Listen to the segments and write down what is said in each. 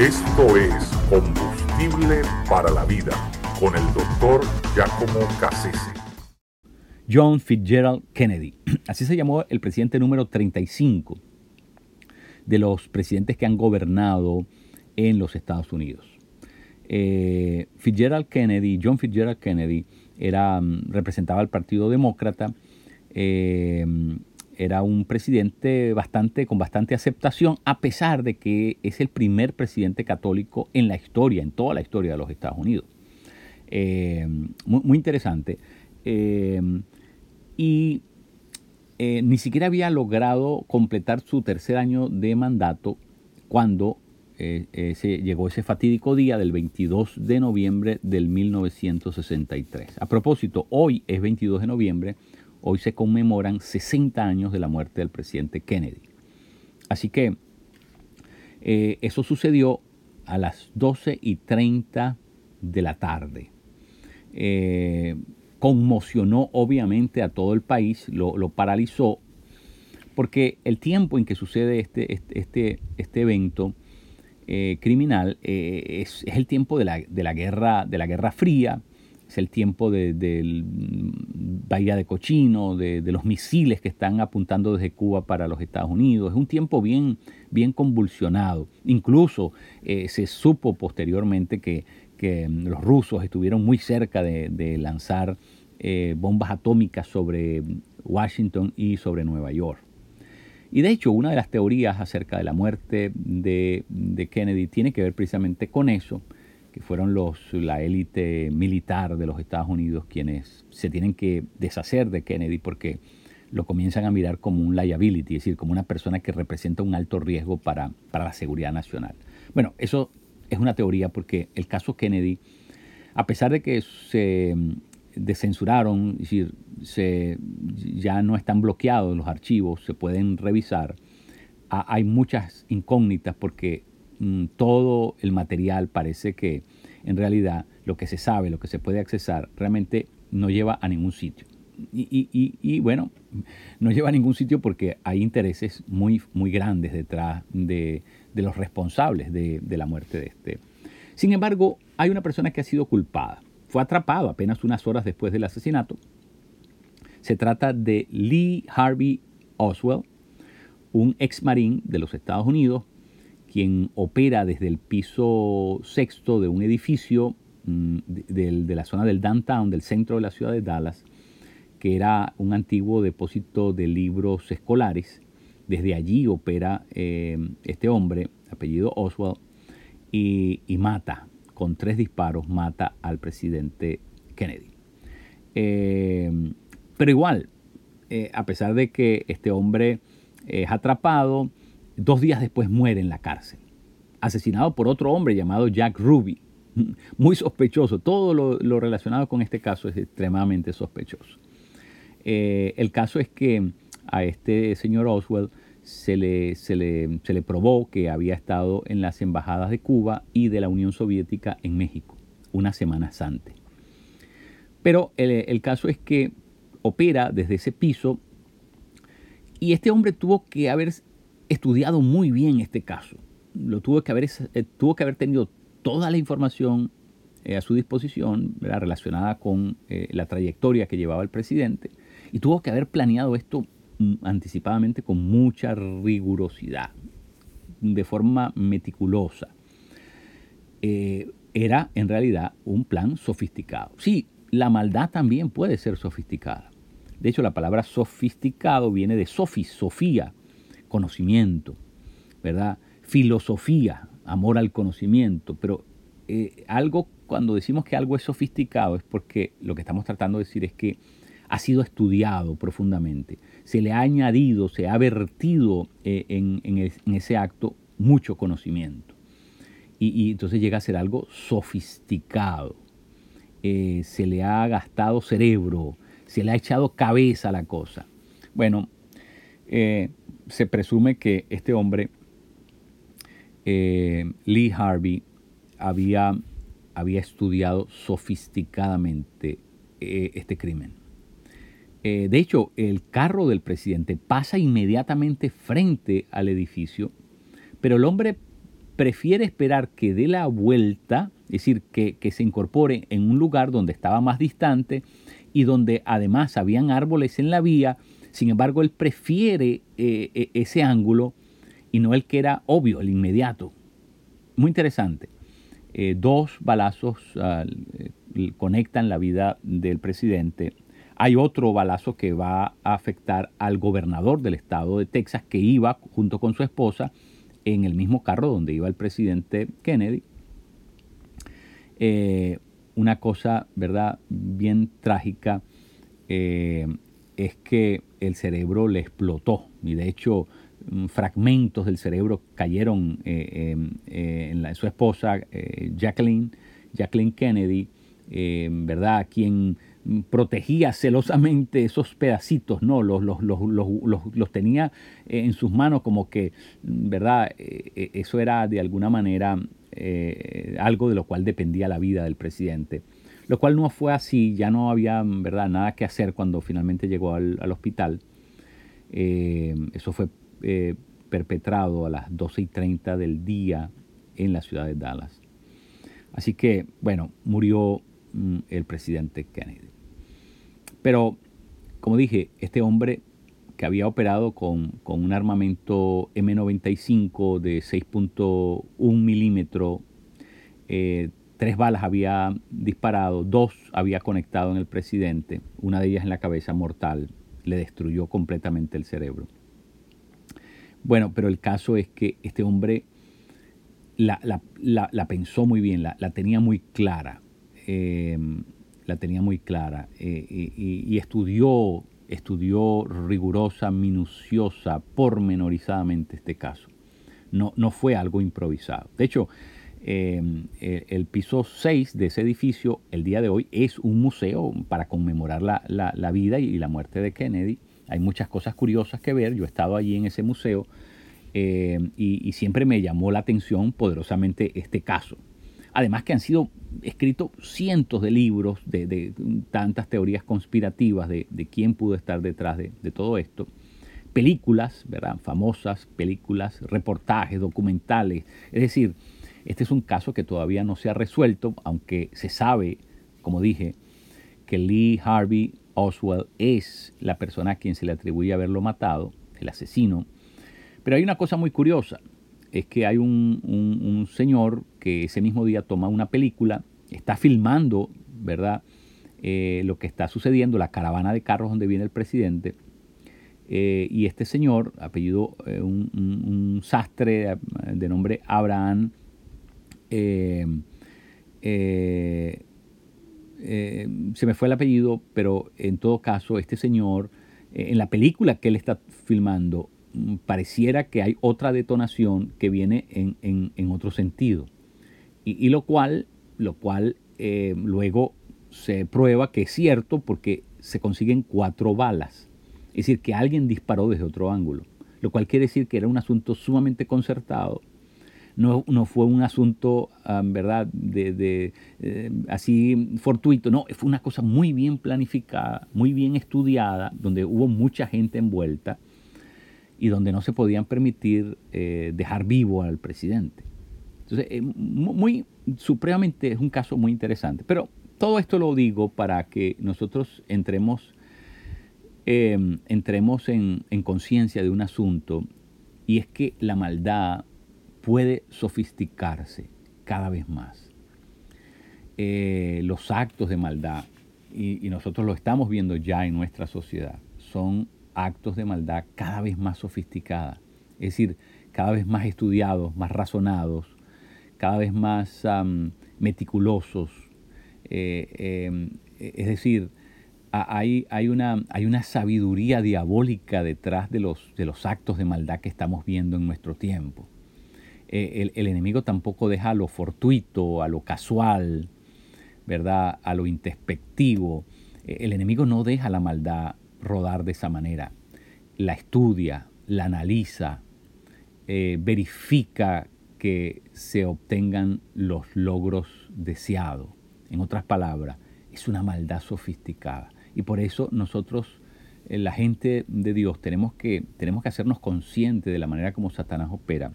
Esto es Combustible para la Vida con el doctor Giacomo Cassese. John Fitzgerald Kennedy. Así se llamó el presidente número 35 de los presidentes que han gobernado en los Estados Unidos. Eh, Fitzgerald Kennedy, John Fitzgerald Kennedy, era, mm, representaba al Partido Demócrata, eh, era un presidente bastante, con bastante aceptación, a pesar de que es el primer presidente católico en la historia, en toda la historia de los Estados Unidos. Eh, muy, interesante. y ni siquiera había logrado completar su tercer año de mandato cuando eh, llegó ese fatídico día del 22 de noviembre del 1963. A propósito, hoy es 22 de noviembre, hoy se conmemoran 60 años de la muerte del presidente Kennedy. Así que eh, eso sucedió a las 12 y 30 de la tarde. Eh, conmocionó obviamente a todo el país, lo, paralizó, porque el tiempo en que sucede este, este, este, este evento eh, criminal eh, es, el tiempo de la, guerra, de la Guerra Fría, es el tiempo del de, Bahía de Cochino, de, los misiles que están apuntando desde Cuba para los Estados Unidos. Es un tiempo bien, bien convulsionado. Incluso eh, se supo posteriormente que, los rusos estuvieron muy cerca de, lanzar bombas atómicas sobre Washington y sobre Nueva York. Y de hecho, una de las teorías acerca de la muerte de, Kennedy tiene que ver precisamente con eso, que fueron los, la élite militar de los Estados Unidos quienes se tienen que deshacer de Kennedy porque lo comienzan a mirar como un liability, es decir, como una persona que representa un alto riesgo para, para la seguridad nacional. Bueno, eso es una teoría porque el caso Kennedy, a pesar de que se descensuraron, es decir, se, ya no están bloqueados los archivos, se pueden revisar. hay muchas incógnitas porque mm, todo el material parece que en realidad lo que se sabe, lo que se puede accesar, realmente no lleva a ningún sitio. Y, bueno, no lleva a ningún sitio porque hay intereses muy, muy grandes detrás de, los responsables de, de la muerte de este. Sin embargo, hay una persona que ha sido culpada fue atrapado apenas unas horas después del asesinato. Se trata de Lee Harvey Oswald, un ex marín de los Estados Unidos, quien opera desde el piso sexto de un edificio mm, de, la zona del downtown, del centro de la ciudad de Dallas, que era un antiguo depósito de libros escolares. Desde allí opera eh, este hombre, apellido Oswald, y mata con tres disparos mata al presidente Kennedy. Eh, pero igual, eh, a pesar de que este hombre es atrapado, dos días después muere en la cárcel, asesinado por otro hombre llamado Jack Ruby. Muy sospechoso, todo lo, relacionado con este caso es extremadamente sospechoso. Eh, el caso es que a este señor Oswald se le, se, le, probó que había estado en las embajadas de Cuba y de la Unión Soviética en México, unas semanas antes. Pero el, caso es que opera desde ese piso y este hombre tuvo que haber estudiado muy bien este caso. Lo tuvo que haber, eh, tuvo que haber tenido toda la información eh, a su disposición relacionada con eh, la trayectoria que llevaba el presidente y tuvo que haber planeado esto anticipadamente con mucha rigurosidad, de forma meticulosa. Era en realidad un plan sofisticado. Sí, la maldad también puede ser sofisticada. De hecho, la palabra sofisticado viene de sofis, sofía, conocimiento, ¿verdad? Filosofía, amor al conocimiento. Pero eh, algo, cuando decimos que algo es sofisticado, es porque lo que estamos tratando de decir es que ha sido estudiado profundamente se le ha añadido, se ha vertido eh, en, ese acto mucho conocimiento. Y, entonces llega a ser algo sofisticado. Eh, se le ha gastado cerebro, se le ha echado cabeza a la cosa. Bueno, eh, se presume que este hombre, Lee Harvey, había, había estudiado sofisticadamente este crimen. Eh, de hecho, el carro del presidente pasa inmediatamente frente al edificio, pero el hombre prefiere esperar que dé la vuelta, es decir, que, se incorpore en un lugar donde estaba más distante y donde además habían árboles en la vía. Sin embargo, él prefiere eh, e, ese ángulo y no el que era obvio, el inmediato. Muy interesante. Eh, dos balazos ah, conectan la vida del presidente. Hay otro balazo que va a afectar al gobernador del estado de Texas que iba junto con su esposa en el mismo carro donde iba el presidente Kennedy. Eh, una cosa, ¿verdad?, bien trágica eh, es que el cerebro le explotó y de hecho mm, fragmentos del cerebro cayeron eh, en, la, su esposa Jacqueline, Jacqueline Kennedy, ¿verdad?, quien protegía celosamente esos pedacitos, ¿no? Los, los, los, los, tenía en sus manos como que, ¿verdad? Eh, eh, eso era de alguna manera eh, algo de lo cual dependía la vida del presidente. Lo cual no fue así, ya no había, ¿verdad? Nada que hacer cuando finalmente llegó al, hospital. eso fue perpetrado a las 12 y 30 del día en la ciudad de Dallas. Así que, bueno, murió mm, el presidente Kennedy. Pero, como dije, este hombre que había operado con, un armamento M95 de 6.1 milímetros, eh, tres balas había disparado, dos había conectado en el presidente, una de ellas en la cabeza mortal, le destruyó completamente el cerebro. Bueno, pero el caso es que este hombre la, pensó muy bien, la, tenía muy clara. La tenía muy clara eh, y, estudió, estudió rigurosa, minuciosa, pormenorizadamente este caso. No, no fue algo improvisado. De hecho, em, el, piso 6 de ese edificio, el día de hoy, es un museo para conmemorar la, vida y la muerte de Kennedy. Hay muchas cosas curiosas que ver. Yo he estado allí en ese museo em, y siempre me llamó la atención poderosamente este caso. Además que han sido escritos cientos de libros de, tantas teorías conspirativas de, quién pudo estar detrás de, todo esto. Películas, ¿verdad? Famosas películas, reportajes, documentales. Es decir, este es un caso que todavía no se ha resuelto, aunque se sabe, como dije, que Lee Harvey Oswald es la persona a quien se le atribuye haberlo matado, el asesino. Pero hay una cosa muy curiosa es que hay un, señor que ese mismo día toma una película, está filmando, ¿verdad? Eh, lo que está sucediendo, la caravana de carros donde viene el presidente. Eh, y este señor, apellido, eh, un, sastre de nombre Abraham, se me fue el apellido, pero en todo caso, este señor, en la película que él está filmando, Mm, pareciera que hay otra detonación que viene en, otro sentido. Y, lo cual, lo cual eh, luego se prueba que es cierto porque se consiguen cuatro balas. Es decir, que alguien disparó desde otro ángulo. Lo cual quiere decir que era un asunto sumamente concertado. No, no fue un asunto, ¿verdad?, de, eh, así fortuito. No, fue una cosa muy bien planificada, muy bien estudiada, donde hubo mucha gente envuelta y donde no se podían permitir eh, dejar vivo al presidente. Entonces, eh, muy, supremamente es un caso muy interesante. Pero todo esto lo digo para que nosotros entremos, em, entremos en, conciencia de un asunto y es que la maldad puede sofisticarse cada vez más. Eh, los actos de maldad, y, nosotros lo estamos viendo ya en nuestra sociedad, son actos de maldad cada vez más sofisticada, es decir, cada vez más estudiados, más razonados, cada vez más meticulosos. Eh, em, es decir, hay, hay, una, hay, una, sabiduría diabólica detrás de los, de los, actos de maldad que estamos viendo en nuestro tiempo. Eh, el, enemigo tampoco deja a lo fortuito, a lo casual, ¿verdad? a lo introspectivo. Eh, el enemigo no deja la maldad rodar de esa manera. La estudia, la analiza, eh, verifica que se obtengan los logros deseados. En otras palabras, es una maldad sofisticada. Y por eso nosotros, la gente de Dios, tenemos que, tenemos que hacernos conscientes de la manera como Satanás opera.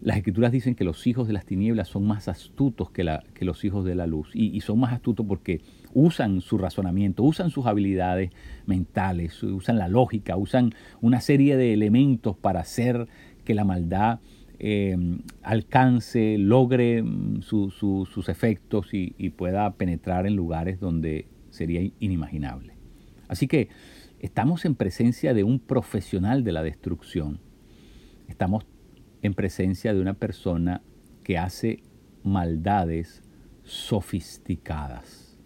Las escrituras dicen que los hijos de las tinieblas son más astutos que, los hijos de la luz. Y, son más astutos porque usan su razonamiento, usan sus habilidades mentales, usan la lógica, usan una serie de elementos para hacer que la maldad eh, alcance, logre mm, sus efectos y, y pueda penetrar en lugares donde sería inimaginable. Así que estamos en presencia de un profesional de la destrucción. Estamos en presencia de una persona que hace maldades sofisticadas.